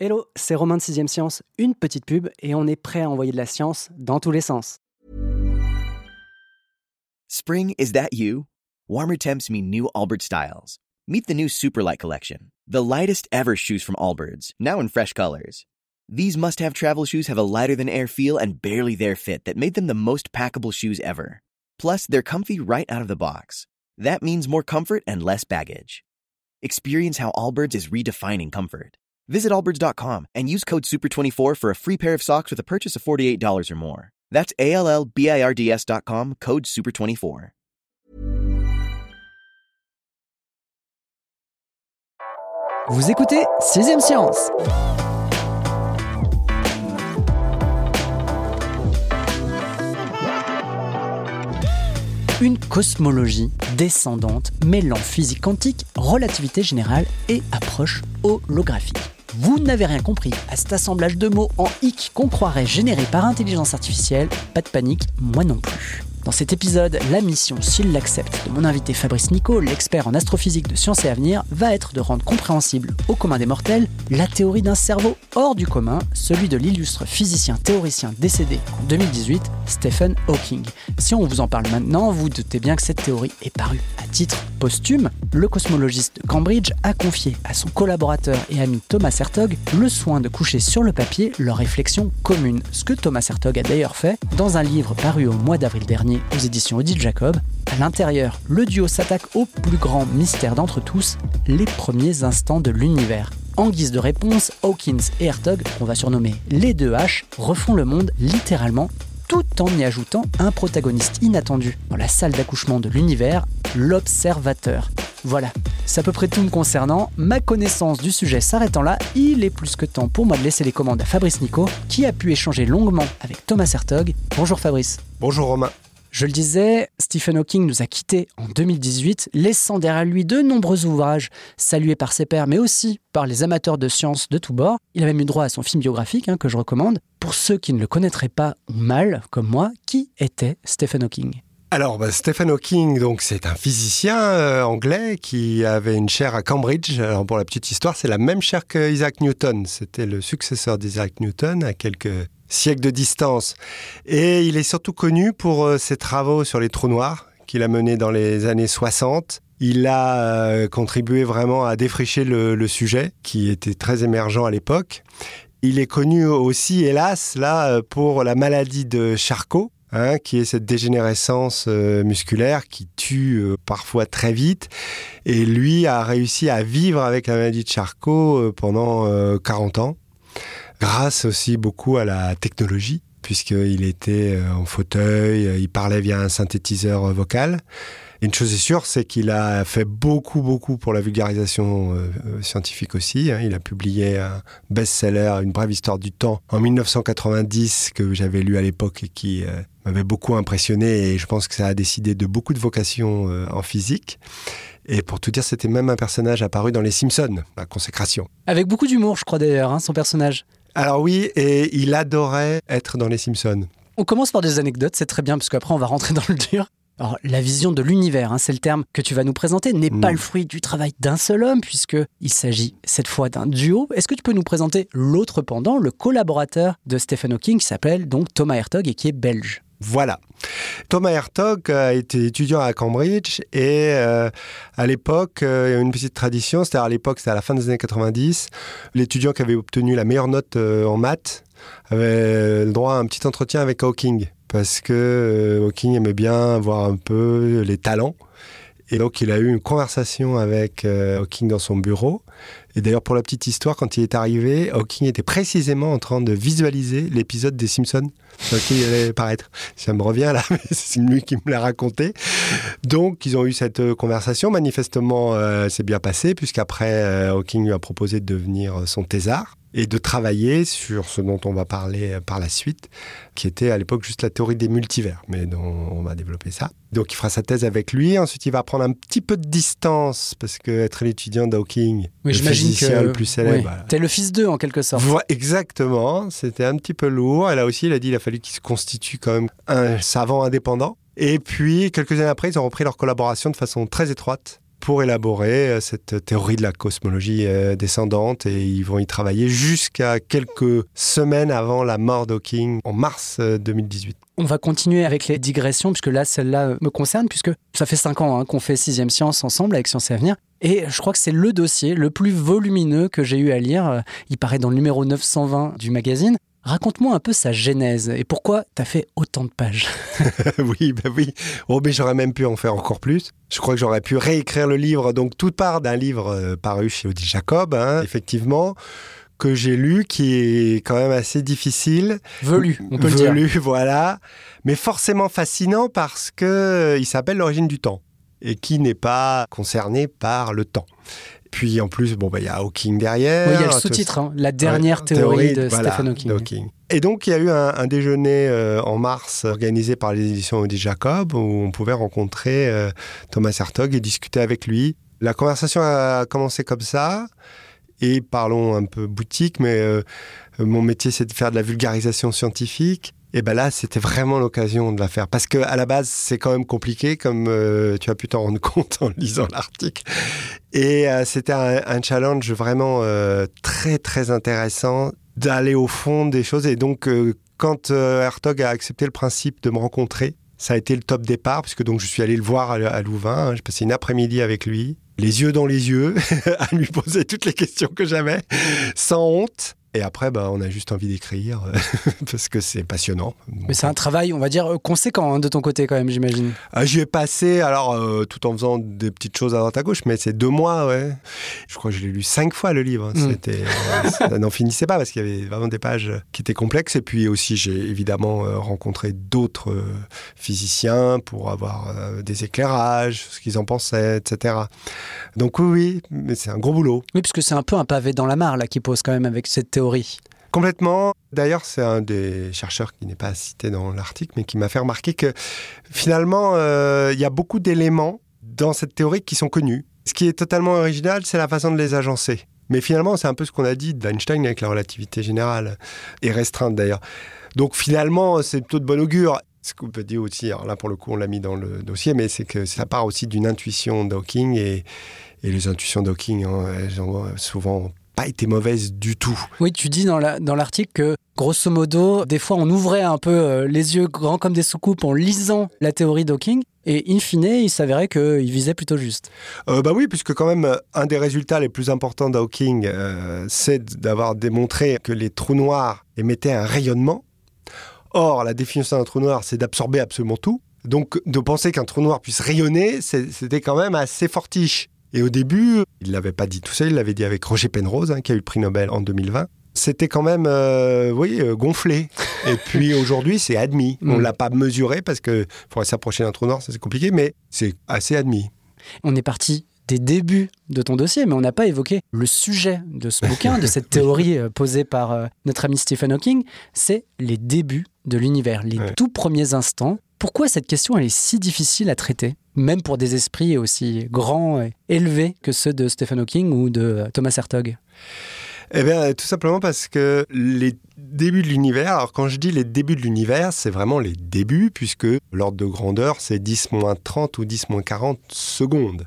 Hello, c'est Romain de 6ème Science, une petite pub et on est prêt à envoyer de la science dans tous les sens. Spring, is that you? Warmer temps mean new Allbirds styles. Meet the new Superlight collection, the lightest ever shoes from Allbirds, now in fresh colors. These must have travel shoes have a lighter than air feel and barely there fit that made them the most packable shoes ever. Plus, they're comfy right out of the box. That means more comfort and less baggage. Experience how Allbirds is redefining comfort. Visit allbirds.com and use code SUPER24 for a free pair of socks with a purchase of $48 or more. That's A L L B I R D S.com, code SUPER24. Vous écoutez 6ème Science Une cosmologie descendante mêlant physique quantique, relativité générale et approche holographique. Vous n'avez rien compris à cet assemblage de mots en hic qu'on croirait généré par intelligence artificielle Pas de panique, moi non plus. Dans cet épisode, la mission, s'il l'accepte, de mon invité Fabrice Nico, l'expert en astrophysique de Sciences et Avenir, va être de rendre compréhensible au commun des mortels la théorie d'un cerveau hors du commun, celui de l'illustre physicien théoricien décédé en 2018, Stephen Hawking. Si on vous en parle maintenant, vous doutez bien que cette théorie est parue à titre posthume. Le cosmologiste de Cambridge a confié à son collaborateur et ami Thomas Hertog le soin de coucher sur le papier leurs réflexions communes, ce que Thomas Hertog a d'ailleurs fait dans un livre paru au mois d'avril dernier aux éditions Odile Jacob. À l'intérieur, le duo s'attaque au plus grand mystère d'entre tous, les premiers instants de l'univers. En guise de réponse, Hawkins et Hertog, qu'on va surnommer les deux H, refont le monde littéralement tout en y ajoutant un protagoniste inattendu dans la salle d'accouchement de l'univers, l'observateur. Voilà, c'est à peu près tout me concernant. Ma connaissance du sujet s'arrêtant là, il est plus que temps pour moi de laisser les commandes à Fabrice Nico, qui a pu échanger longuement avec Thomas Hertog. Bonjour Fabrice. Bonjour Romain. Je le disais, Stephen Hawking nous a quittés en 2018, laissant derrière lui de nombreux ouvrages salués par ses pairs, mais aussi par les amateurs de sciences de tous bords. Il a même eu droit à son film biographique, hein, que je recommande. Pour ceux qui ne le connaîtraient pas ou mal, comme moi, qui était Stephen Hawking? Alors, bah, Stephen Hawking, donc c'est un physicien euh, anglais qui avait une chaire à Cambridge. Alors, pour la petite histoire, c'est la même chaire que Isaac Newton. C'était le successeur d'Isaac Newton à quelques siècles de distance. Et il est surtout connu pour euh, ses travaux sur les trous noirs qu'il a menés dans les années 60. Il a euh, contribué vraiment à défricher le, sujet, qui était très émergent à l'époque. Il est connu aussi, hélas, là, pour la maladie de Charcot, Hein, qui est cette dégénérescence euh, musculaire qui tue euh, parfois très vite. Et lui a réussi à vivre avec la maladie de Charcot euh, pendant 40 ans, grâce aussi beaucoup à la technologie, puisqu'il était en fauteuil, il parlait via un synthétiseur vocal. Une chose est sûre, c'est qu'il a fait beaucoup, beaucoup pour la vulgarisation euh, euh, scientifique aussi. Hein. Il a publié un best-seller, Une brève histoire du temps, en 1990, que j'avais lu à l'époque et qui euh, m'avait beaucoup impressionné. Et je pense que ça a décidé de beaucoup de vocations en physique. Et pour tout dire, c'était même un personnage apparu dans Les Simpsons, la consécration. Avec beaucoup d'humour, je crois d'ailleurs, hein, son personnage. Alors oui, et il adorait être dans Les Simpsons. On commence par des anecdotes, c'est très bien, parce qu'après on va rentrer dans le dur. Alors, la vision de l'univers, hein, c'est le terme que tu vas nous présenter, n'est pas Mm. le fruit du travail d'un seul homme, puisqu'il s'agit cette fois d'un duo. Est-ce que tu peux nous présenter l'autre pendant, le collaborateur de Stephen Hawking, qui s'appelle donc Thomas Hertog et qui est belge? Voilà. Thomas Hertog a été étudiant à Cambridge et euh, à l'époque, euh, une petite tradition, c'est-à-dire à l'époque, c'était à la fin des années 90, l'étudiant qui avait obtenu la meilleure note euh, en maths avait le droit à un petit entretien avec Hawking parce que euh, Hawking aimait bien voir un peu les talents. Et donc, il a eu une conversation avec euh, Hawking dans son bureau. Et d'ailleurs, pour la petite histoire, quand il est arrivé, Hawking était précisément en train de visualiser l'épisode des Simpsons sur il allait paraître. Ça me revient là, c'est lui qui me l'a raconté. Donc, ils ont eu cette euh, conversation. Manifestement, euh, c'est bien passé, puisqu'après, euh, Hawking lui a proposé de devenir euh, son thésard et de travailler sur ce dont on va parler euh, par la suite, qui était à l'époque juste la théorie des multivers, mais dont on va développer ça. Donc il fera sa thèse avec lui, ensuite il va prendre un petit peu de distance, parce que être l'étudiant d'Hawking, Oui, le physicien que le plus célèbre, oui, voilà. t'es le fils d'eux en quelque sorte. Voilà, exactement, c'était un petit peu lourd, et là aussi il a dit qu'il a fallu qu'il se constitue quand même un savant indépendant. Et puis quelques années après, ils ont repris leur collaboration de façon très étroite. Pour élaborer euh, cette théorie de la cosmologie euh, descendante et ils vont y travailler jusqu'à quelques semaines avant la mort d'Hawking en mars 2018. Euh, On va continuer avec les digressions, puisque là, celle-là me concerne, puisque ça fait cinq ans hein, qu'on fait Sixième Science ensemble avec Science et Avenir. Et je crois que c'est le dossier le plus volumineux que j'ai eu à lire. Il paraît dans le numéro 920 du magazine. Raconte-moi un peu sa genèse et pourquoi tu as fait autant de pages. oui, bah oui. Oh, mais j'aurais même pu en faire encore plus. Je crois que j'aurais pu réécrire le livre. Donc, toute part d'un livre euh, paru chez Audi Jacob, hein, effectivement que j'ai lu, qui est quand même assez difficile. Velu, on peut le dire. Velu, voilà. Mais forcément fascinant parce que euh, il s'appelle L'origine du temps et qui n'est pas concerné par le temps. Puis en plus, bon, bah, il y a Hawking derrière. Oui, il y a le sous-titre, hein, la dernière théorie, de Stephen Hawking. Et donc, il y a eu un, déjeuner euh, en mars organisé par les éditions Audi Jacob où on pouvait rencontrer euh, Thomas Hertog et discuter avec lui. La conversation a commencé comme ça. Et parlons un peu boutique, mais euh, mon métier, c'est de faire de la vulgarisation scientifique. Et ben là, c'était vraiment l'occasion de la faire. Parce que à la base, c'est quand même compliqué, comme euh, tu as pu t'en rendre compte en lisant l'article. Et euh, c'était un, challenge vraiment euh, très, très intéressant d'aller au fond des choses. Et donc, quand Hertog a accepté le principe de me rencontrer, ça a été le top départ, puisque donc je suis allé le voir à, Louvain. J'ai passé une après-midi avec lui, les yeux dans les yeux, à lui poser toutes les questions que j'avais, sans honte. Et après, bah, on a juste envie d'écrire parce que c'est passionnant. Mais c'est un travail, on va dire, conséquent hein, de ton côté quand même, j'imagine. Ah, J'y ai passé, alors euh, tout en faisant des petites choses à droite à gauche, mais c'est deux mois, ouais. Je crois que je l'ai lu cinq fois le livre. Mm. C'était, euh, ça n'en finissait pas parce qu'il y avait vraiment des pages qui étaient complexes. Et puis aussi, j'ai évidemment euh, rencontré d'autres physiciens pour avoir des éclairages, ce qu'ils en pensaient, etc. Donc oui, oui, mais c'est un gros boulot. Oui, puisque c'est un peu un pavé dans la mare là qui pose quand même avec cette théorie Complètement. D'ailleurs, c'est un des chercheurs qui n'est pas cité dans l'article, mais qui m'a fait remarquer que finalement, euh, il y a beaucoup d'éléments dans cette théorie qui sont connus. Ce qui est totalement original, c'est la façon de les agencer. Mais finalement, c'est un peu ce qu'on a dit d'Einstein avec la relativité générale, et restreinte d'ailleurs. Donc finalement, c'est plutôt de bon augure. Ce qu'on peut dire aussi, là pour le coup on l'a mis dans le dossier, mais c'est que ça part aussi d'une intuition d'Hawking et, les intuitions d'Hawking, hein, elles ont souvent pas été mauvaise du tout. Oui, tu dis dans l'article que grosso modo, des fois on ouvrait un peu euh, les yeux grands comme des soucoupes en lisant la théorie d'Hawking. Et in fine, il s'avérait qu'il visait plutôt juste. Euh, bah oui, puisque quand même, un des résultats les plus importants d'Hawking, euh, c'est d'avoir démontré que les trous noirs émettaient un rayonnement. Or, la définition d'un trou noir, c'est d'absorber absolument tout. Donc, de penser qu'un trou noir puisse rayonner, c'était quand même assez fortiche. Et au début, il ne l'avait pas dit tout seul, il l'avait dit avec Roger Penrose, hein, qui a eu le prix Nobel en 2020. C'était quand même, euh, oui, euh, gonflé. Et puis aujourd'hui, c'est admis. On ne mm. l'a pas mesuré parce qu'il faudrait s'approcher d'un trou noir, c'est compliqué, mais c'est assez admis. On est parti des débuts de ton dossier, mais on n'a pas évoqué le sujet de ce bouquin, de cette théorie euh, posée par notre ami Stephen Hawking, c'est les débuts de l'univers, les tout premiers instants. Pourquoi cette question elle est si difficile à traiter? Même pour des esprits aussi grands et élevés que ceux de Stephen Hawking ou de Thomas Hertog eh bien, tout simplement parce que les débuts de l'univers, alors quand je dis les débuts de l'univers, c'est vraiment les débuts, puisque l'ordre de grandeur, c'est 10 30 ou 10 40 secondes.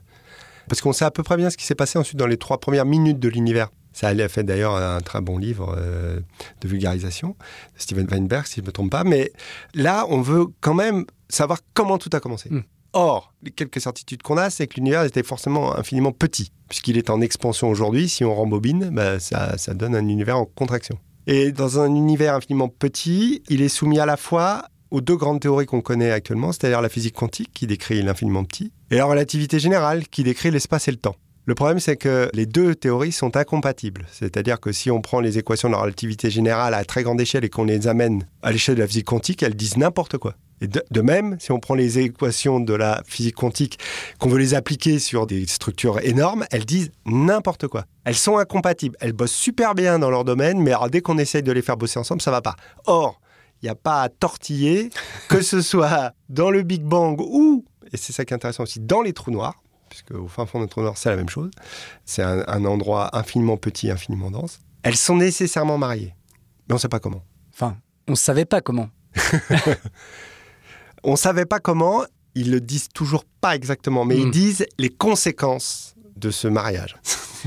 Parce qu'on sait à peu près bien ce qui s'est passé ensuite dans les trois premières minutes de l'univers. Ça a fait d'ailleurs un très bon livre euh, de vulgarisation, de Steven Weinberg, si je ne me trompe pas. Mais là, on veut quand même savoir comment tout a commencé. Hmm. Or, les quelques certitudes qu'on a, c'est que l'univers était forcément infiniment petit, puisqu'il est en expansion aujourd'hui. Si on rembobine, bah, ça, ça donne un univers en contraction. Et dans un univers infiniment petit, il est soumis à la fois aux deux grandes théories qu'on connaît actuellement, c'est-à-dire la physique quantique qui décrit l'infiniment petit, et la relativité générale qui décrit l'espace et le temps. Le problème, c'est que les deux théories sont incompatibles. C'est-à-dire que si on prend les équations de la relativité générale à très grande échelle et qu'on les amène à l'échelle de la physique quantique, elles disent n'importe quoi. Et de, même, si on prend les équations de la physique quantique, qu'on veut les appliquer sur des structures énormes, elles disent n'importe quoi. Elles sont incompatibles. Elles bossent super bien dans leur domaine, mais dès qu'on essaye de les faire bosser ensemble, ça va pas. Or, il n'y a pas à tortiller, que ce soit dans le Big Bang ou, et c'est ça qui est intéressant aussi, dans les trous noirs, puisque au fin fond d'un trou noir, c'est la même chose. C'est un, un endroit infiniment petit, infiniment dense. Elles sont nécessairement mariées, mais on ne sait pas comment. Enfin, on ne savait pas comment. On ne savait pas comment, ils le disent toujours pas exactement, mais ils disent les conséquences de ce mariage.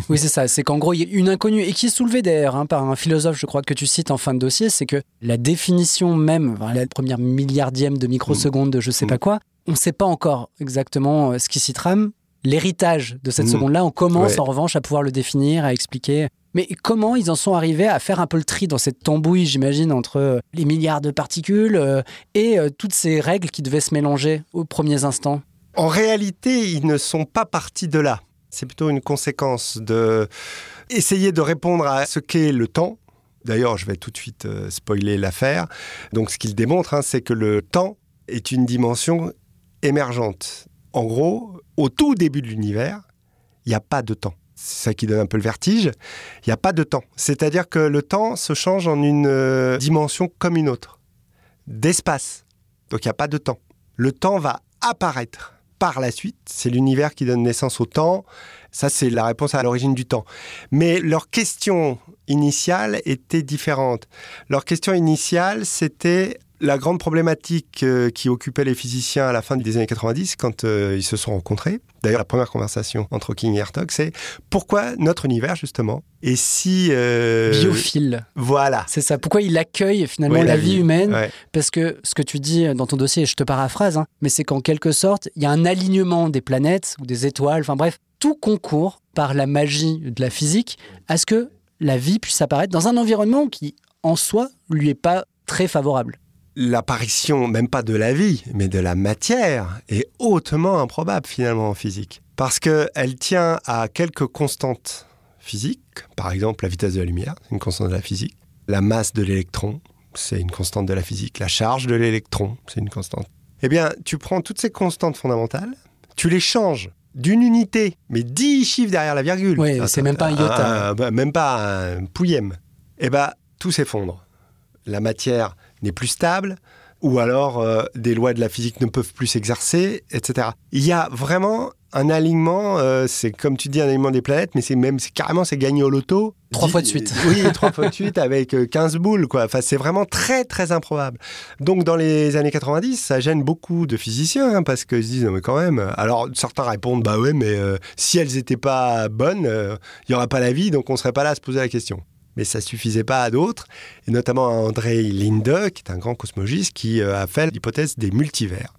Oui, c'est ça. C'est qu'en gros, il y a une inconnue, et qui est soulevée d'ailleurs hein, par un philosophe, je crois, que tu cites en fin de dossier, c'est que la définition même, enfin, la première milliardième de microseconde de je sais Mm. pas quoi, on ne sait pas encore exactement euh, ce qui s'y trame. L'héritage de cette Mm. seconde-là, on commence Ouais. en revanche à pouvoir le définir, à expliquer. Mais comment ils en sont arrivés à faire un peu le tri dans cette tambouille, j'imagine, entre euh, les milliards de particules euh, et euh, toutes ces règles qui devaient se mélanger aux premiers instants? En réalité, ils ne sont pas partis de là. C'est plutôt une conséquence de essayer de répondre à ce qu'est le temps. D'ailleurs, je vais tout de suite spoiler l'affaire. Donc, ce qu'il démontre, hein, c'est que le temps est une dimension émergente. En gros, au tout début de l'univers, il n'y a pas de temps. C'est ça qui donne un peu le vertige. Il n'y a pas de temps. C'est-à-dire que le temps se change en une euh, dimension comme une autre, d'espace. Donc il n'y a pas de temps. Le temps va apparaître par la suite. C'est l'univers qui donne naissance au temps. Ça, c'est la réponse à l'origine du temps. Mais leur question initiale était différente. Leur question initiale, c'était la grande problématique euh, qui occupait les physiciens à la fin des années 90 quand euh, ils se sont rencontrés. D'ailleurs, la première conversation entre King et Hertog, c'est pourquoi notre univers, justement, est si... euh, Biophile, Voilà. c'est ça. Pourquoi il accueille finalement Ouais, la, vie humaine Ouais. Parce que ce que tu dis dans ton dossier, et je te paraphrase, hein, mais c'est qu'en quelque sorte, il y a un alignement des planètes ou des étoiles, enfin bref, tout concourt par la magie de la physique à ce que la vie puisse apparaître dans un environnement qui, en soi, lui est pas très favorable. L'apparition, même pas de la vie, mais de la matière, est hautement improbable finalement en physique. Parce qu'elle tient à quelques constantes physiques, par exemple la vitesse de la lumière, c'est une constante de la physique, la masse de l'électron, c'est une constante de la physique, la charge de l'électron, c'est une constante. Eh bien, tu prends toutes ces constantes fondamentales, tu les changes d'une unité, mais 10 chiffres derrière la virgule. Ouais, c'est même pas un iota. Ah, bah, même pas un pouillème. Eh bien, tout s'effondre. La matière n'est plus stable, ou alors euh, des lois de la physique ne peuvent plus s'exercer, etc. Il y a vraiment un alignement, euh, c'est comme tu dis un alignement des planètes, mais c'est même c'est carrément c'est gagné au loto. Trois fois de suite. Oui, trois fois de suite avec euh, 15 boules quoi. Enfin, c'est vraiment très très improbable. Donc dans les années 90, ça gêne beaucoup de physiciens hein, parce qu'ils se disent non mais quand même. Alors certains répondent bah ouais mais euh, si elles n'étaient pas bonnes, euh, il y aurait pas la vie donc on serait pas là à se poser la question. Mais ça suffisait pas à d'autres, et notamment à André Linde, qui est un grand cosmologiste, qui euh, a fait l'hypothèse des multivers.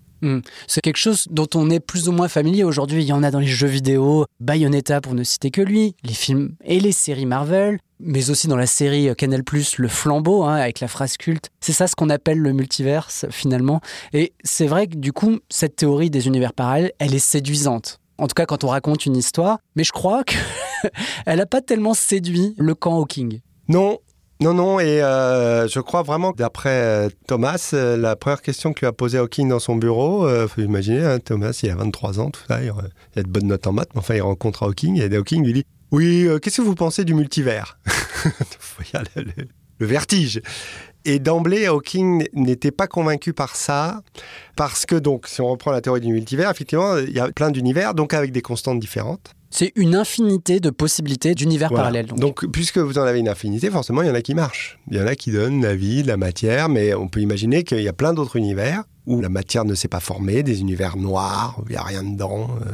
C'est quelque chose dont on est plus ou moins familier aujourd'hui. Il y en a dans les jeux vidéo, Bayonetta pour ne citer que lui, les films et les séries Marvel, mais aussi dans la série Canal+, Le Flambeau, hein, avec la phrase culte. C'est ça ce qu'on appelle le multiverse finalement. Et c'est vrai que du coup, cette théorie des univers parallèles, elle est séduisante. En tout cas, quand on raconte une histoire. Mais je crois qu'elle n'a pas tellement séduit le camp Hawking. Non, non, non, et euh, je crois vraiment d'après euh, Thomas, euh, la première question que lui a posée Hawking dans son bureau, il faut imaginer, hein, Thomas, il a 23 ans, tout ça, il, a de bonnes notes en maths, mais enfin, il rencontre Hawking, et Hawking lui dit Oui, qu'est-ce que vous pensez du multivers le vertige. Et d'emblée, Hawking n'était pas convaincu par ça, parce que, donc, si on reprend la théorie du multivers, effectivement, il y a plein d'univers, donc avec des constantes différentes. C'est une infinité de possibilités d'univers Voilà. parallèles. donc. Donc. puisque vous en avez une infinité, forcément, il y en a qui marchent. Il y en a qui donnent la vie, la matière, mais on peut imaginer qu'il y a plein d'autres univers où la matière ne s'est pas formée, des univers noirs, où il n'y a rien dedans, euh,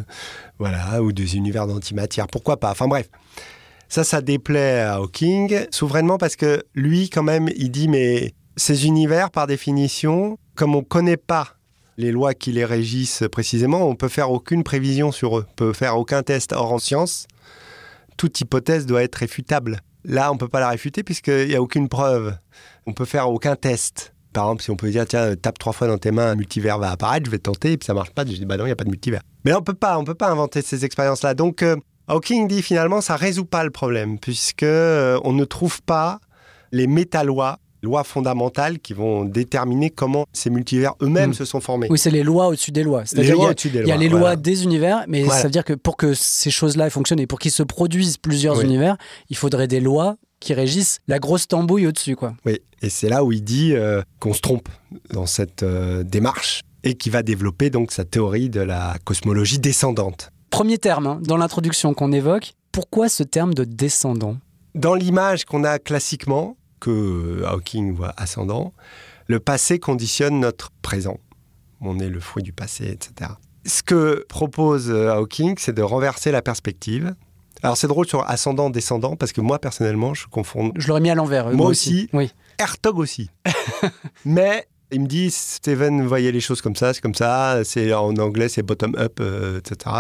voilà, ou des univers d'antimatière. Pourquoi pas Enfin bref. Ça, ça déplaît à Hawking, souverainement parce que lui, quand même, il dit, mais ces univers, par définition, comme on ne connaît pas les lois qui les régissent précisément, on peut faire aucune prévision sur eux, on peut faire aucun test. Or, en science, toute hypothèse doit être réfutable. Là, on ne peut pas la réfuter puisqu'il n'y a aucune preuve. On peut faire aucun test. Par exemple, si on peut dire, tiens, tape trois fois dans tes mains, un multivers va apparaître, je vais tenter, et puis ça marche pas, je dis, bah non, il n'y a pas de multivers. Mais on peut pas, on peut pas inventer ces expériences-là. Donc, euh, Hawking dit finalement, ça résout pas le problème, puisque euh, on ne trouve pas les métalois, lois fondamentales qui vont déterminer comment ces multivers eux-mêmes Mm. se sont formés. Oui, c'est les lois au-dessus des lois. les il y lois a- au-dessus des Il y a lois, les lois des univers, mais Voilà. ça veut dire que pour que ces choses-là fonctionnent et pour qu'ils se produisent plusieurs Oui. univers, il faudrait des lois qui régissent la grosse tambouille au-dessus. quoi. Oui, et c'est là où il dit euh, qu'on se trompe dans cette euh, démarche et qui va développer donc sa théorie de la cosmologie descendante. Premier terme hein, dans l'introduction qu'on évoque. Pourquoi ce terme de descendant? Dans l'image qu'on a classiquement, que Hawking voit ascendant, le passé conditionne notre présent. On est le fruit du passé, etc. Ce que propose euh, Hawking, c'est de renverser la perspective. Alors c'est drôle sur ascendant-descendant, parce que moi, personnellement, je confonds... Je l'aurais mis à l'envers. euh, Moi aussi. Oui. Hertog aussi. Mais il me dit, Steven voyait les choses comme ça, c'est comme ça, c'est en anglais c'est bottom up, euh, etc.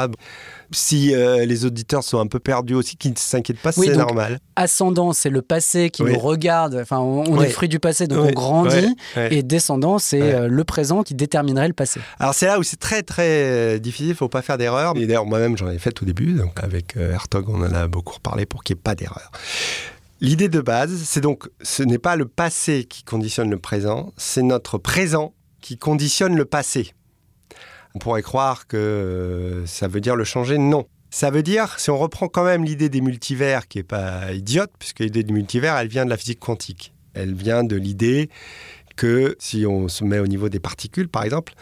Si euh, les auditeurs sont un peu perdus aussi, qu'ils ne s'inquiètent pas, Oui, c'est normal. Ascendant, c'est le passé qui Oui. nous regarde. Enfin, on, on Oui. est fruit du passé, donc on grandit. Et descendant, c'est euh, le présent qui déterminerait le passé. Alors c'est là où c'est très très difficile, il faut pas faire d'erreur. Et d'ailleurs moi-même j'en ai fait au début, donc avec Hertog on en a beaucoup reparlé pour qu'il n'y ait pas d'erreur. L'idée de base, c'est donc ce n'est pas le passé qui conditionne le présent, c'est notre présent qui conditionne le passé. On pourrait croire que euh, ça veut dire le changer, non. Ça veut dire, si on reprend quand même l'idée des multivers, qui est pas idiote, puisque l'idée du multivers, elle vient de la physique quantique. Elle vient de l'idée que si on se met au niveau des particules, par exemple,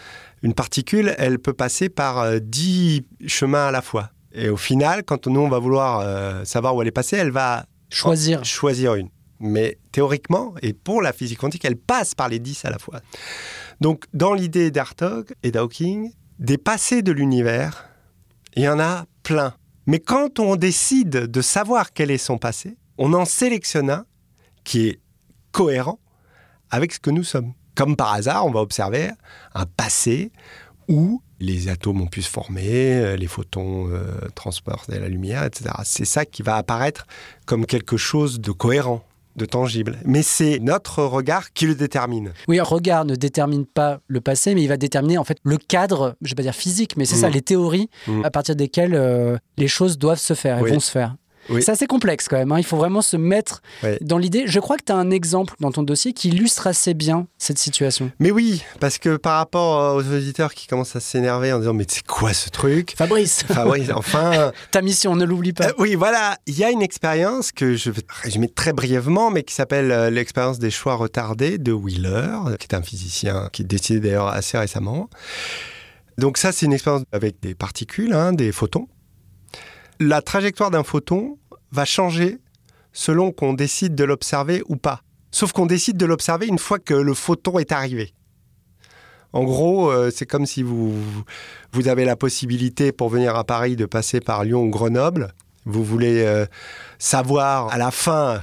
une particule, elle peut passer par euh, 10 chemins à la fois. Et au final, quand nous, on va vouloir euh, savoir où elle est passée, elle va Choisir. choisir une. Mais théoriquement, et pour la physique quantique, elle passe par les 10 à la fois. Donc, dans l'idée d'Hartog et d'Hawking, des passés de l'univers, il y en a plein. Mais quand on décide de savoir quel est son passé, on en sélectionne un qui est cohérent avec ce que nous sommes. Comme par hasard, on va observer un passé où les atomes ont pu se former, euh, les photons euh, transporter la lumière, etc. C'est ça qui va apparaître comme quelque chose de cohérent, de tangible. Mais c'est notre regard qui le détermine. Oui, un regard ne détermine pas le passé, mais il va déterminer en fait le cadre, je vais pas dire physique, mais c'est Mm. ça, les théories Mm. à partir desquelles euh, les choses doivent se faire et Oui. vont se faire. Oui. C'est assez complexe quand même. hein. Il faut vraiment se mettre dans l'idée. Je crois que tu as un exemple dans ton dossier qui illustre assez bien cette situation. Mais oui, parce que par rapport aux auditeurs qui commencent à s'énerver en disant mais c'est quoi ce truc? Fabrice, oui, enfin, ta mission, ne l'oublie pas. Euh, oui, voilà. Il y a une expérience que je vais résumer très brièvement, mais qui s'appelle euh, l'expérience des choix retardés de Wheeler, euh, qui est un physicien qui est décédé d'ailleurs assez récemment. Donc ça, c'est une expérience avec des particules, hein, des photons. La trajectoire d'un photon va changer selon qu'on décide de l'observer ou pas. Sauf qu'on décide de l'observer une fois que le photon est arrivé. En gros, euh, c'est comme si vous, vous avez la possibilité pour venir à Paris de passer par Lyon ou Grenoble. Vous voulez euh, savoir à la fin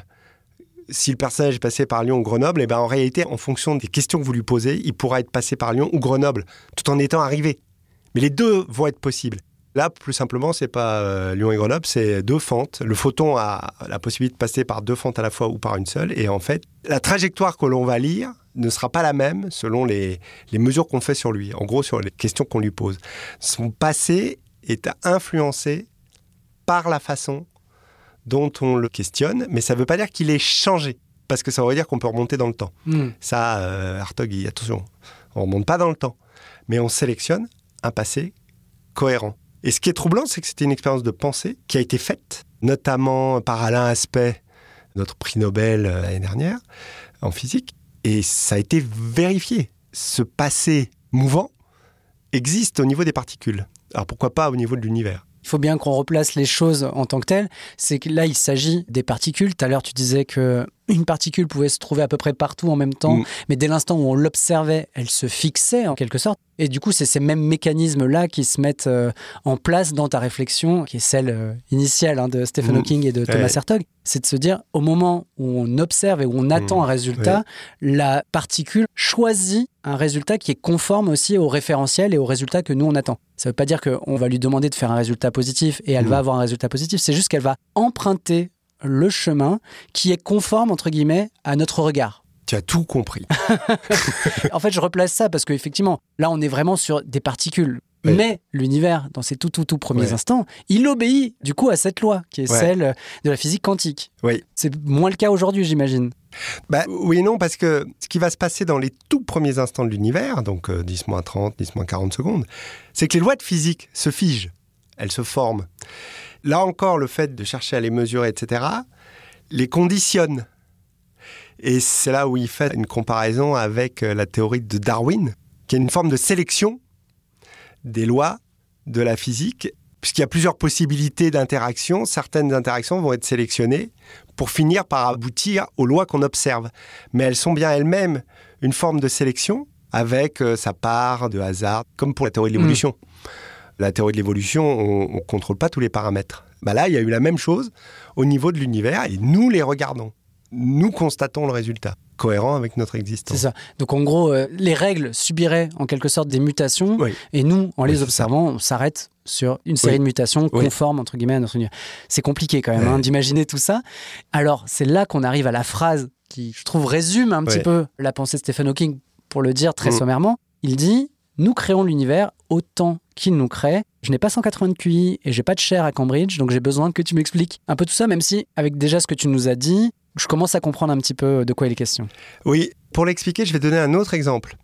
si le personnage est passé par Lyon ou Grenoble. Et ben en réalité, en fonction des questions que vous lui posez, il pourra être passé par Lyon ou Grenoble, tout en étant arrivé. Mais les deux vont être possibles. Là, plus simplement, c'est pas euh, Lyon et Grenoble, c'est deux fentes. Le photon a la possibilité de passer par deux fentes à la fois ou par une seule. Et en fait, la trajectoire que l'on va lire ne sera pas la même selon les, les mesures qu'on fait sur lui. En gros, sur les questions qu'on lui pose. Son passé est influencé par la façon dont on le questionne, mais ça ne veut pas dire qu'il est changé, parce que ça veut dire qu'on peut remonter dans le temps. Hmm. Ça, euh, Hartog, attention, on remonte pas dans le temps, mais on sélectionne un passé cohérent. Et ce qui est troublant, c'est que c'était une expérience de pensée qui a été faite, notamment par Alain Aspect, notre prix Nobel euh, l'année dernière, en physique, et ça a été vérifié. Ce passé mouvant existe au niveau des particules. Alors pourquoi pas au niveau de l'univers? Il faut bien qu'on replace les choses en tant que telles. C'est que là, il s'agit des particules. Tout à l'heure, tu disais que une particule pouvait se trouver à peu près partout en même temps, Mm. mais dès l'instant où on l'observait, elle se fixait en quelque sorte. Et du coup, c'est ces mêmes mécanismes-là qui se mettent euh, en place dans ta réflexion, qui est celle euh, initiale hein, de Stephen Mm. Hawking et de Thomas. Hertog. C'est de se dire, au moment où on observe et où on attend Mm. un résultat, la particule choisit un résultat qui est conforme aussi au référentiel et au résultat que nous on attend. Ça ne veut pas dire qu'on va lui demander de faire un résultat positif et elle va avoir un résultat positif, c'est juste qu'elle va emprunter le chemin qui est conforme, entre guillemets, à notre regard. Tu as tout compris. En fait, je replace ça parce qu'effectivement, là, on est vraiment sur des particules. Ouais. Mais l'univers, dans ses tout, tout, tout premiers Ouais. instants, il obéit du coup à cette loi qui est Ouais. celle de la physique quantique. Oui. C'est moins le cas aujourd'hui, j'imagine. Bah, oui et non, parce que ce qui va se passer dans les tout premiers instants de l'univers, donc euh, 10 moins 30, 10 moins 40 secondes, c'est que les lois de physique se figent, elles se forment. Là encore, le fait de chercher à les mesurer, etc., les conditionne. Et c'est là où il fait une comparaison avec euh, la théorie de Darwin, qui est une forme de sélection des lois de la physique, puisqu'il y a plusieurs possibilités d'interaction. Certaines interactions vont être sélectionnées pour finir par aboutir aux lois qu'on observe. Mais elles sont bien elles-mêmes une forme de sélection avec euh, sa part de hasard, comme pour la théorie de l'évolution. La théorie de l'évolution, on ne contrôle pas tous les paramètres. Bah là, il y a eu la même chose au niveau de l'univers et nous les regardons. Nous constatons le résultat, cohérent avec notre existence. C'est ça. Donc en gros, euh, les règles subiraient en quelque sorte des mutations Oui. et nous, en Oui, les observant, on s'arrête sur une série Oui. de mutations conformes entre guillemets à notre univers. C'est compliqué quand même hein, d'imaginer tout ça. Alors c'est là qu'on arrive à la phrase qui, je trouve, résume un petit peu la pensée de Stephen Hawking. Pour le dire très Mm. sommairement, il dit nous créons l'univers autant qu'il nous crée. Je n'ai pas 180 de QI et j'ai pas de chair à Cambridge, donc j'ai besoin que tu m'expliques un peu tout ça, même si avec déjà ce que tu nous as dit, je commence à comprendre un petit peu de quoi il est question. Oui, pour l'expliquer, je vais donner un autre exemple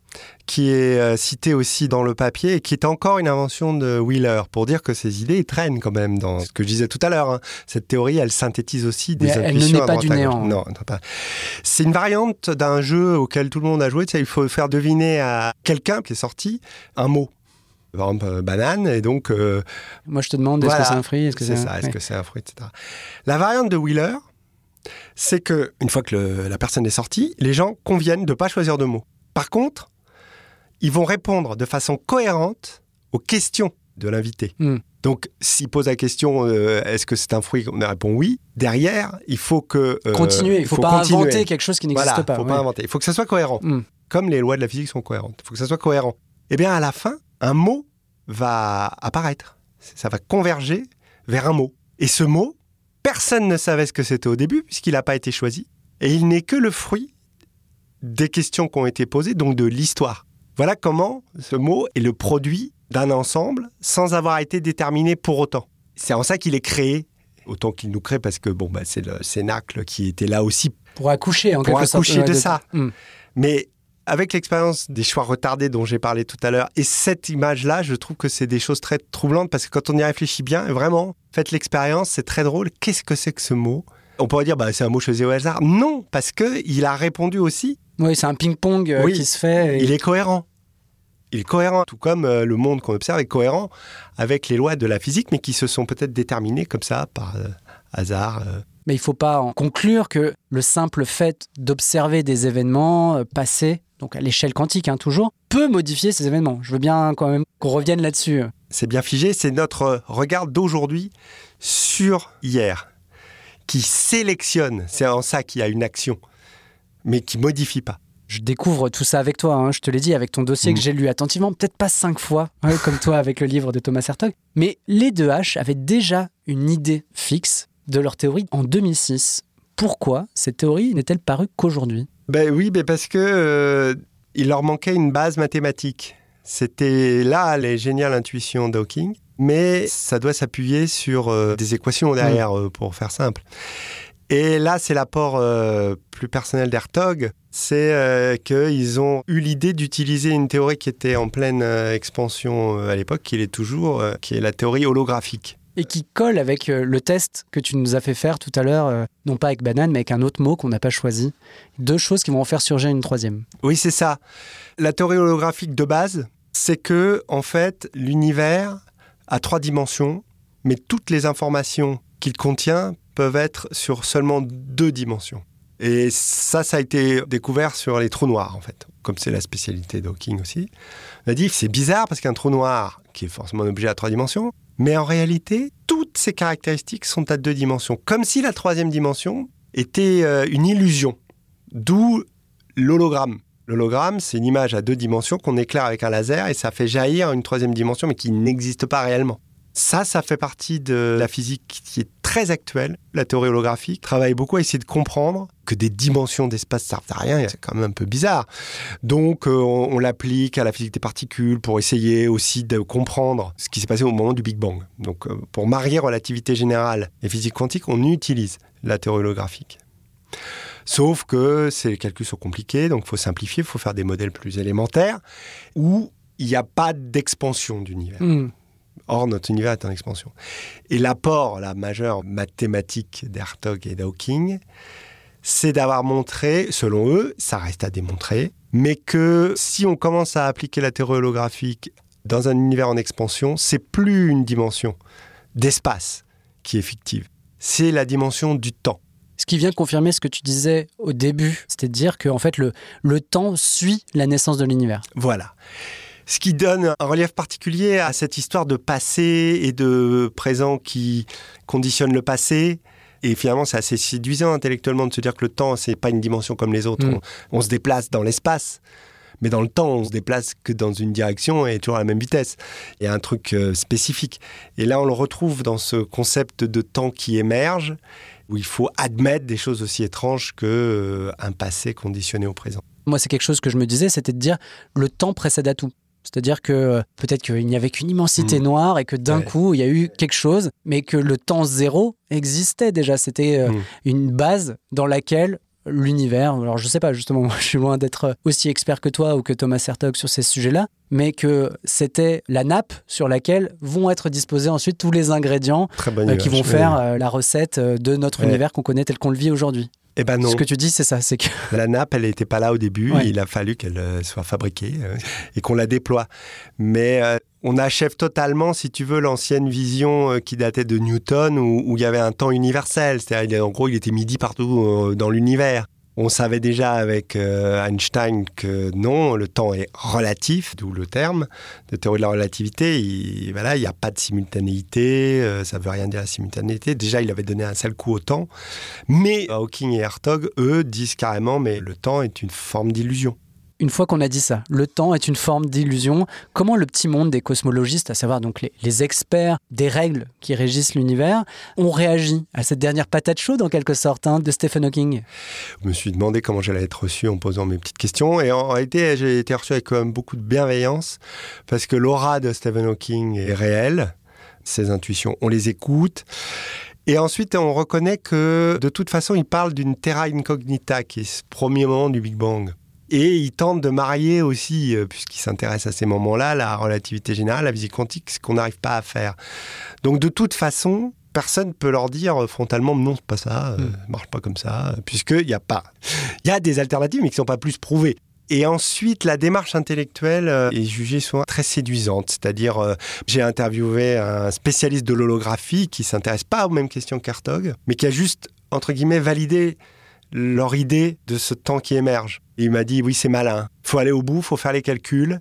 qui est euh, cité aussi dans le papier et qui est encore une invention de Wheeler pour dire que ces idées traînent quand même dans ce que je disais tout à l'heure. hein. Cette théorie, elle synthétise aussi des Mais elle ne intuitions pas du néant. Non, non, pas. C'est une variante d'un jeu auquel tout le monde a joué. Tu sais, il faut faire deviner à quelqu'un qui est sorti un mot. Par exemple, euh, banane, et donc euh, Moi je te demande est-ce que c'est un fruit, est-ce que c'est ça, est-ce ouais. que c'est un fruit, etc. La variante de Wheeler, c'est que une fois que le- la personne est sortie, les gens conviennent de ne pas choisir de mots. Par contre, ils vont répondre de façon cohérente aux questions de l'invité. Hmm. Donc, s'il pose la question euh, est-ce que c'est un fruit On répond oui. Derrière, il faut que euh, Continuer, il faut, pas continuer. inventer quelque chose qui n'existe Voilà, pas. faut ouais. pas inventer. Il faut que ça soit cohérent. Hmm. Comme les lois de la physique sont cohérentes. Il faut que ça soit cohérent. Eh bien, à la fin, un mot va apparaître. Ça va converger vers un mot. Et ce mot, personne ne savait ce que c'était au début, puisqu'il n'a pas été choisi. Et il n'est que le fruit des questions qui ont été posées, donc de l'histoire. Voilà comment ce mot est le produit d'un ensemble sans avoir été déterminé pour autant. C'est en ça qu'il est créé, autant qu'il nous crée, parce que bon, bah, c'est le Cénacle qui était là aussi Pour accoucher en Pour quelque accoucher de ça. Hmm. mais avec l'expérience des choix retardés dont j'ai parlé tout à l'heure, et cette image-là, je trouve que c'est des choses très troublantes parce que quand on y réfléchit bien, vraiment, faites l'expérience, c'est très drôle. Qu'est-ce que c'est que ce mot? On pourrait dire, bah, c'est un mot choisi au hasard. Non, parce que il a répondu aussi. Oui, c'est un ping-pong euh, Oui, qui se fait. et- Il est cohérent. Il est cohérent, tout comme euh, le monde qu'on observe est cohérent avec les lois de la physique, mais qui se sont peut-être déterminées comme ça par euh, hasard. Mais il faut pas en conclure que le simple fait d'observer des événements euh, passés, donc à l'échelle quantique hein, toujours, peut modifier ces événements. Je veux bien quand même qu'on revienne là-dessus. c'est bien figé, c'est notre regard d'aujourd'hui sur hier, qui sélectionne, c'est en ça qu'il y a une action, mais qui modifie pas. Je découvre tout ça avec toi, hein, je te l'ai dit, avec ton dossier Mm. que j'ai lu attentivement, peut-être pas cinq fois, comme toi avec le livre de Thomas Hertog. Mais les deux H avaient déjà une idée fixe de leur théorie en 2006. Pourquoi cette théorie n'est-elle parue qu'aujourd'hui? Ben oui, ben parce que euh, il leur manquait une base mathématique. C'était là les géniales intuitions d'Hawking, mais ça doit s'appuyer sur euh, des équations derrière, euh, pour faire simple. Et là, c'est l'apport euh, plus personnel d'Hertog, c'est euh, qu'ils ont eu l'idée d'utiliser une théorie qui était en pleine euh, expansion à l'époque, qui l'est toujours, qui est la théorie holographique. Et qui colle avec euh, le test que tu nous as fait faire tout à l'heure, euh, non pas avec banane, mais avec un autre mot qu'on n'a pas choisi. Deux choses qui vont en faire surgir une troisième. Oui, c'est ça. La théorie holographique de base, c'est que, en fait, l'univers a trois dimensions, mais toutes les informations qu'il contient peuvent être sur seulement deux dimensions. Et ça, ça a été découvert sur les trous noirs, en fait, comme c'est la spécialité d'Hawking aussi. On a dit, c'est bizarre parce qu'un trou noir, qui est forcément un objet à trois dimensions, mais en réalité, toutes ces caractéristiques sont à deux dimensions, comme si la troisième dimension était euh, une illusion. D'où l'hologramme. L'hologramme, c'est une image à deux dimensions qu'on éclaire avec un laser et ça fait jaillir une troisième dimension mais qui n'existe pas réellement. Ça, ça fait partie de la physique qui est très actuelle. La théorie holographique travaille beaucoup à essayer de comprendre que des dimensions d'espace servent à rien. C'est quand même un peu bizarre. Donc, euh, on, l'applique à la physique des particules pour essayer aussi de comprendre ce qui s'est passé au moment du Big Bang. Donc, euh, pour marier relativité générale et physique quantique, on utilise la théorie holographique. Sauf que ces calculs sont compliqués, donc il faut simplifier, il faut faire des modèles plus élémentaires où il n'y a pas d'expansion d'univers. Hmm. Or, notre univers est en expansion. Et l'apport, la majeure mathématique d'Hertog et d'Hawking, c'est d'avoir montré, selon eux, ça reste à démontrer, mais que si on commence à appliquer la théorie holographique dans un univers en expansion, c'est plus une dimension d'espace qui est fictive, c'est la dimension du temps. Ce qui vient confirmer ce que tu disais au début, c'est-à-dire que en fait le, le temps suit la naissance de l'univers. Voilà. Ce qui donne un relief particulier à cette histoire de passé et de présent qui conditionne le passé. Et finalement, c'est assez séduisant intellectuellement de se dire que le temps, c'est pas une dimension comme les autres. Mm. On, on se déplace dans l'espace. Mais dans le temps, on se déplace que dans une direction et toujours à la même vitesse. Il y a un truc euh, spécifique. Et là, on le retrouve dans ce concept de temps qui émerge, où il faut admettre des choses aussi étranges que euh, un passé conditionné au présent. Moi, c'est quelque chose que je me disais, c'était de dire le temps précède à tout. C'est-à-dire que euh, peut-être qu'il n'y avait qu'une immensité Mm. noire et que d'un Ouais. coup, il y a eu quelque chose, mais que le temps zéro existait déjà. C'était euh, Mm. une base dans laquelle l'univers, alors je sais pas justement, moi je suis loin d'être aussi expert que toi ou que Thomas Sertog sur ces sujets-là, mais que c'était la nappe sur laquelle vont être disposés ensuite tous les ingrédients euh, qui vont faire euh, la recette de notre Ouais. univers qu'on connaît tel qu'on le vit aujourd'hui. Eh ben non. Ce que tu dis, c'est ça, c'est que La nappe, elle n'était pas là au début. Ouais. Il a fallu qu'elle euh, soit fabriquée euh, et qu'on la déploie. Mais euh, on achève totalement, si tu veux, l'ancienne vision qui datait de Newton, où, où il y avait un temps universel. C'est-à-dire, en gros, il était midi partout dans l'univers. On savait déjà avec euh, Einstein que non, le temps est relatif, d'où le terme de théorie de la relativité. Il voilà, il n'y a pas de simultanéité, euh, ça veut rien dire la simultanéité. Déjà, il avait donné un seul coup au temps. Mais Hawking et Hertog, eux, disent carrément, mais le temps est une forme d'illusion. Une fois qu'on a dit ça, le temps est une forme d'illusion. Comment le petit monde des cosmologistes, à savoir donc les, experts des règles qui régissent l'univers, ont réagi à cette dernière patate chaude en quelque sorte hein, de Stephen Hawking? Je me suis demandé comment j'allais être reçu en posant mes petites questions. Et en réalité, j'ai été reçu avec quand même beaucoup de bienveillance parce que l'aura de Stephen Hawking est réelle. Ses intuitions, on les écoute. Et ensuite, on reconnaît que de toute façon, il parle d'une terra incognita, qui est ce premier moment du Big Bang. Et il tente de marier aussi, euh, puisqu'il s'intéresse à ces moments-là, la relativité générale, la physique quantique, ce qu'on n'arrive pas à faire. Donc de toute façon, personne ne peut leur dire frontalement non, c'est pas ça, euh, Mm. ça marche pas comme ça, puisqu'il n'y a pas. Il y a des alternatives, mais qui ne sont pas plus prouvées. Et ensuite, la démarche intellectuelle euh, est jugée souvent très séduisante. C'est-à-dire, euh, j'ai interviewé un spécialiste de l'holographie qui s'intéresse pas aux mêmes questions qu'Hertog, mais qui a juste, entre guillemets, validé leur idée de ce temps qui émerge. Il m'a dit, oui, c'est malin. faut aller au bout, faut faire les calculs,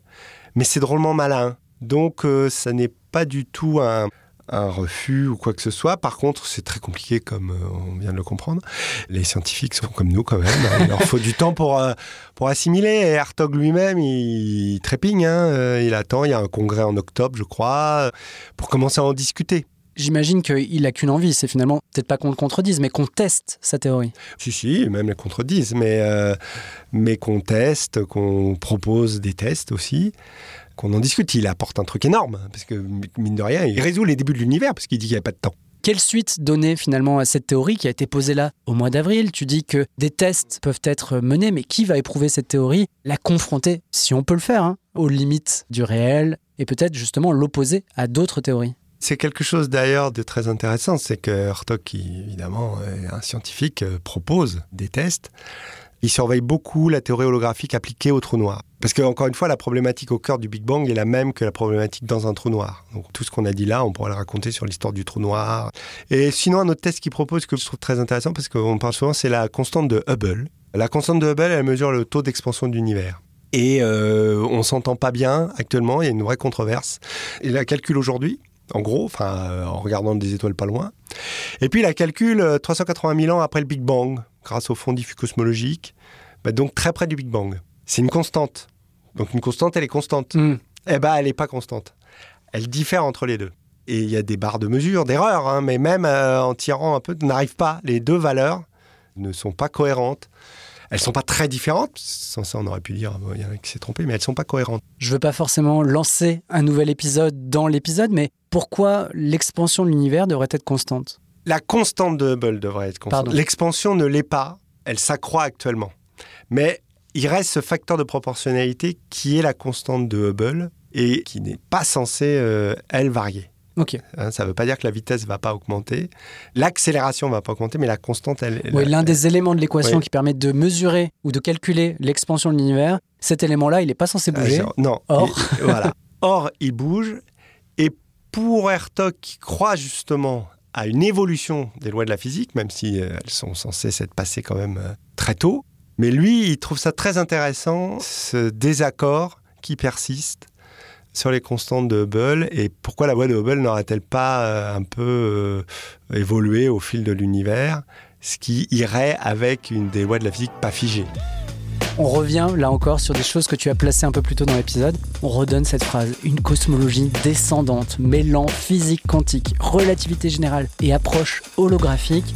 mais c'est drôlement malin. Donc, euh, ça n'est pas du tout un, refus ou quoi que ce soit. Par contre, c'est très compliqué, comme euh, on vient de le comprendre. Les scientifiques sont comme nous quand même. Il leur faut du temps pour, euh, pour assimiler. Et Hartog lui-même, il, trépigne. hein. Il attend. Il y a un congrès en octobre, je crois, pour commencer à en discuter. J'imagine qu'il a qu'une envie, c'est finalement peut-être pas qu'on le contredise, mais qu'on teste sa théorie. Si, si, même les contredisent, mais, euh, mais qu'on teste, qu'on propose des tests aussi, qu'on en discute. Il apporte un truc énorme, parce que, mine de rien, il résout les débuts de l'univers, parce qu'il dit qu'il n'y a pas de temps. Quelle suite donner finalement à cette théorie qui a été posée là au mois d'avril? Tu dis que des tests peuvent être menés, mais qui va éprouver cette théorie? La confronter, si on peut le faire, hein, aux limites du réel et peut-être justement l'opposer à d'autres théories. C'est quelque chose d'ailleurs de très intéressant, c'est que Hertog, qui évidemment est un scientifique, euh, propose des tests. Il surveille beaucoup la théorie holographique appliquée au trou noir. Parce que, encore une fois, la problématique au cœur du Big Bang est la même que la problématique dans un trou noir. Donc, tout ce qu'on a dit là, on pourrait le raconter sur l'histoire du trou noir. Et sinon, un autre test qu'il propose que je trouve très intéressant, parce qu'on parle souvent, c'est la constante de Hubble. La constante de Hubble, elle mesure le taux d'expansion de l'univers. Et euh, on s'entend pas bien actuellement, il y a une vraie controverse. Il la calcule aujourd'hui, en gros, enfin, euh, en regardant des étoiles pas loin. Et puis, il la calcule euh, 380 000 ans après le Big Bang, grâce au fond diffus cosmologique, bah, donc très près du Big Bang. C'est une constante. Donc, une constante, elle est constante. Hmm. Eh ben, elle n'est pas constante. Elle diffère entre les deux. Et il y a des barres de mesure, d'erreur, hein, mais même euh, en tirant un peu, n'arrive pas. Les deux valeurs ne sont pas cohérentes. Elles sont pas très différentes. Sans ça, on aurait pu dire, bon, il y en a qui s'est trompé, mais elles sont pas cohérentes. Je veux pas forcément lancer un nouvel épisode dans l'épisode, mais pourquoi l'expansion de l'univers devrait être constante? La constante de Hubble devrait être constante. L'expansion ne l'est pas. Elle s'accroît actuellement. Mais il reste ce facteur de proportionnalité qui est la constante de Hubble et qui n'est pas censée, euh, elle, varier. Ok. Hein, ça ne veut pas dire que la vitesse ne va pas augmenter. L'accélération ne va pas augmenter, mais la constante, elle... Oui, l'un des éléments de l'équation Oui. qui permet de mesurer ou de calculer l'expansion de l'univers, cet élément-là, il n'est pas censé Ah, bouger. non. Or. Il- voilà. Or, il bouge. Pour Hertog, qui croit justement à une évolution des lois de la physique, même si elles sont censées s'être passées quand même très tôt. Mais lui, il trouve ça très intéressant, ce désaccord qui persiste sur les constantes de Hubble et pourquoi la loi de Hubble n'aurait-elle pas un peu évolué au fil de l'univers, ce qui irait avec une des lois de la physique pas figées. On revient là encore sur des choses que tu as placées un peu plus tôt dans l'épisode. On redonne cette phrase. Une cosmologie descendante, mêlant physique quantique, relativité générale et approche holographique.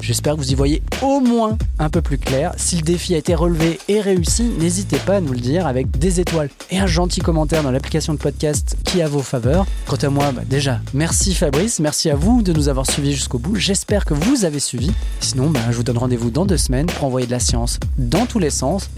J'espère que vous y voyez au moins un peu plus clair. Si le défi a été relevé et réussi, n'hésitez pas à nous le dire avec des étoiles et un gentil commentaire dans l'application de podcast qui a vos faveurs. Quant à moi, bah déjà, merci Fabrice, merci à vous de nous avoir suivis jusqu'au bout. J'espère que vous avez suivi. Sinon, bah, je vous donne rendez-vous dans deux semaines pour envoyer de la science dans tous les sens.